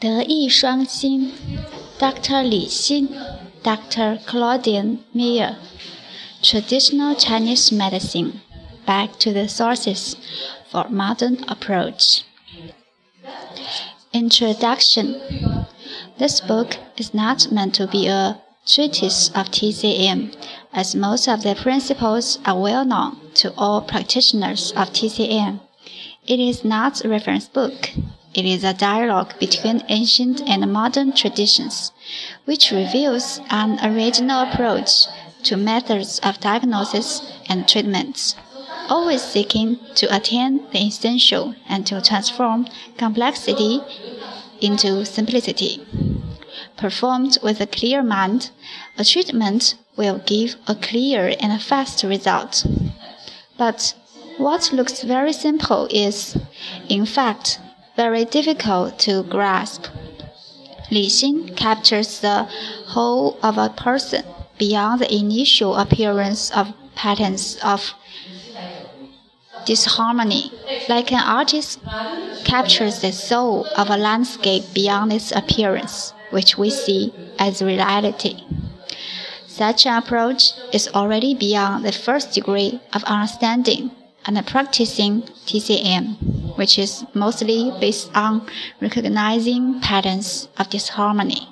德艺双馨，Dr. Li Xin, Dr. Claudine Meyer, Traditional Chinese Medicine, Back to the Sources for Modern Approach. Introduction This book is not meant to be a treatise of TCM, as most of the principles are well known to all practitioners of TCM. It is not a reference book. it is a dialogue between ancient and modern traditions, which reveals an original approach to methods of diagnosis and treatments, always seeking to attain the essential and to transform complexity into simplicity. Performed with a clear mind, a treatment will give a clear and fast result. But what looks very simple is, in fact, very difficult to grasp. Li Xin captures the whole of a person beyond the initial appearance of patterns of disharmony, like an artist captures the soul of a landscape beyond its appearance, which we see as reality. Such an approach is already beyond the first degree of understanding and practicing TCM, which is mostly based on recognizing patterns of disharmony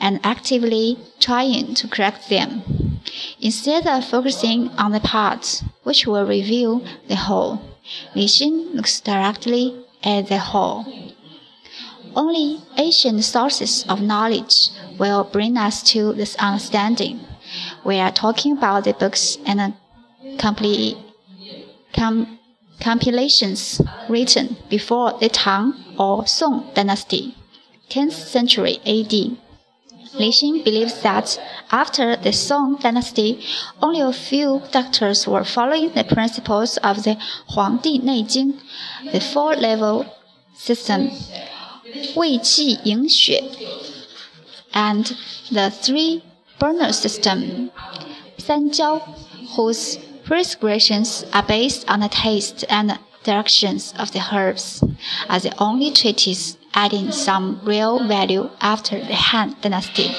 and actively trying to correct them. Instead of focusing on the parts which will reveal the whole, Li Xin looks directly at the whole. Only ancient sources of knowledge will bring us to this understanding. We are talking about the books and a complete com compilations written before the Tang or Song dynasty, 10th century AD. Li Xin believes that after the Song dynasty, only a few doctors were following the principles of the Huangdi Neijing, the four-level system, Wei Qi Ying Xue, and the three-burner system, San Jiao, whose prescriptions are based on the taste and directions of the herbs, as the only treatise adding some real value after the Han Dynasty.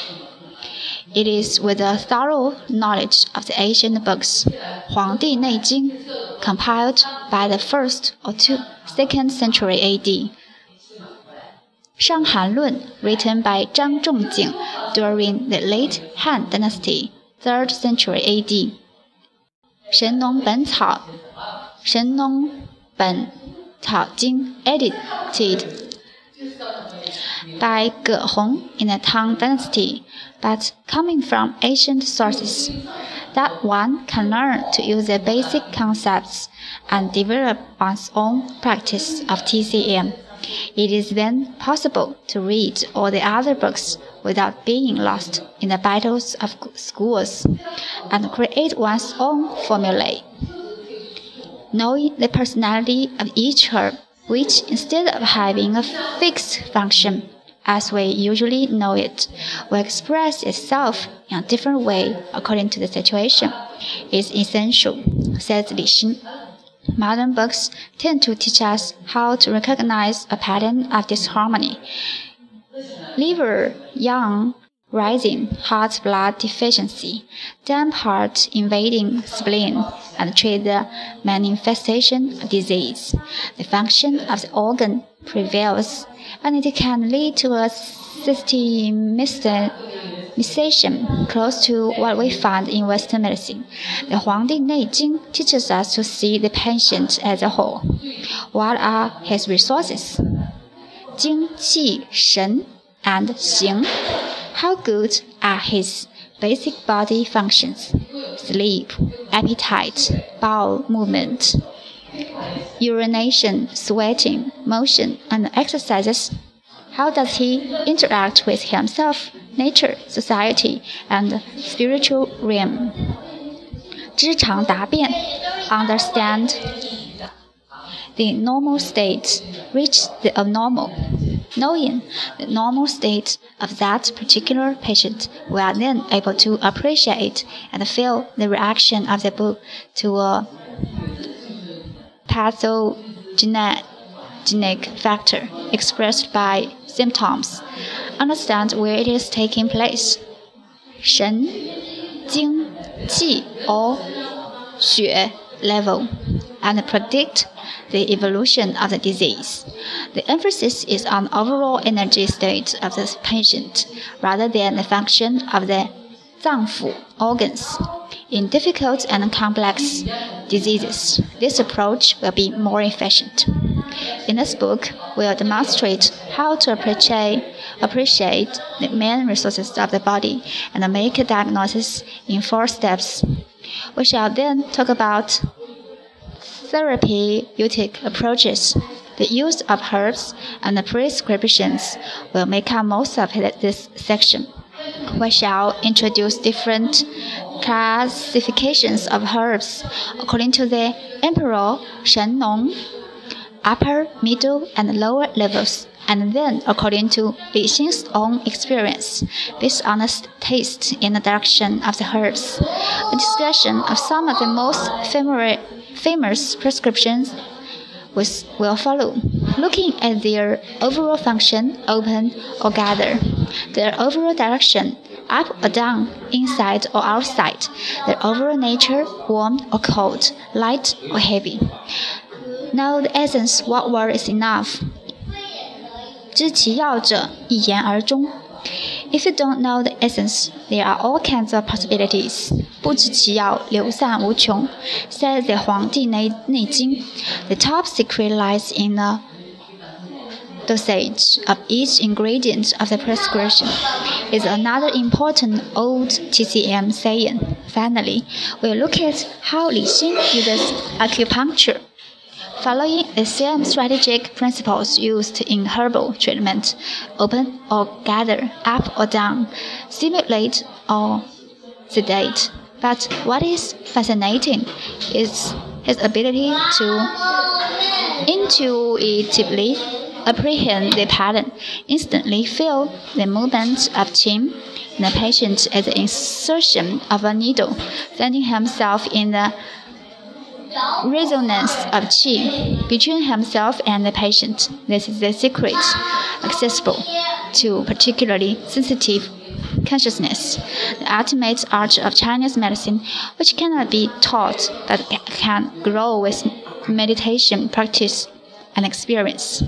It is with a thorough knowledge of the ancient books, Huangdi Neijing, compiled by the first or two, second century AD. Shang Han Lun, written by Zhang Zhongjing during the late Han Dynasty, 3rd century AD. 神农本草，神农本草经 edited by Ge Hong in the Tang Dynasty, but coming from ancient sources, that one can learn to use the basic concepts and develop one's own practice of TCM. It is then possible to read all the other books without being lost in the battles of schools and create one's own formulae. Knowing the personality of each herb, which instead of having a fixed function, as we usually know it, will express itself in a different way according to the situation, is essential, says Li Xin. Modern books tend to teach us how to recognize a pattern of disharmony liver, yang, rising, heart blood deficiency, damp heat invading spleen, and treat the manifestation of disease. The function of the organ prevails, and it can lead to a systemization close to what we find in Western medicine. The Huangdi Neijing teaches us to see the patient as a whole. What are his resources? 精气神 and Xing. How good are his basic body functions? Sleep, appetite, bowel movement, urination, sweating, motion, and exercises. How does he interact with himself, nature, society, and spiritual realm? 知常达变，understand the normal state, reach the abnormal Knowing the normal state of that particular patient, we are then able to appreciate and feel the reaction of the book to a pathogenetic pathogenic factor expressed by symptoms. Understand where it is taking place. 神经气 or 血 level and predict the evolution of the disease. The emphasis is on overall energy state of the patient rather than the function of the 脏腑 organs. In difficult and complex diseases, this approach will be more efficient. In this book, we'll demonstrate how to appreciate, appreciate the main resources of the body and make a diagnosis in four steps. We shall then talk about therapeutic approaches. The use of herbs and prescriptions will make up most of this section. We shall introduce different classifications of herbs according to the Emperor Shen Nong, upper, middle, and lower levels, and then according to Li Xin's own experience, based on the taste in the direction of the herbs. A discussion of some of the most famous famous prescriptions will follow, looking at their overall function, open or gather, their overall direction, up or down, inside or outside, their overall nature, warm or cold, light or heavy. Know the essence, what word is enough. 知其要者，一言而终。 if you don't know the essence, there are all kinds of possibilities. 不知其要，流散无穷。Says the 黄帝内内经. The top secret lies in the dosage of each ingredient of the prescription. Is another important old TCM saying. Finally, we'll look at how Li Xing uses acupuncture. Following the same strategic principles used in herbal treatment, open or gather, up or down, stimulate or sedate. But what is fascinating is his ability to intuitively apprehend the pattern, instantly feel the movement of qi in the patient at the insertion of a needle, finding himself in the resonance of qi between himself and the patient. This is the secret accessible to particularly sensitive consciousness, the ultimate art of Chinese medicine, which cannot be taught but can grow with meditation, practice, and experience.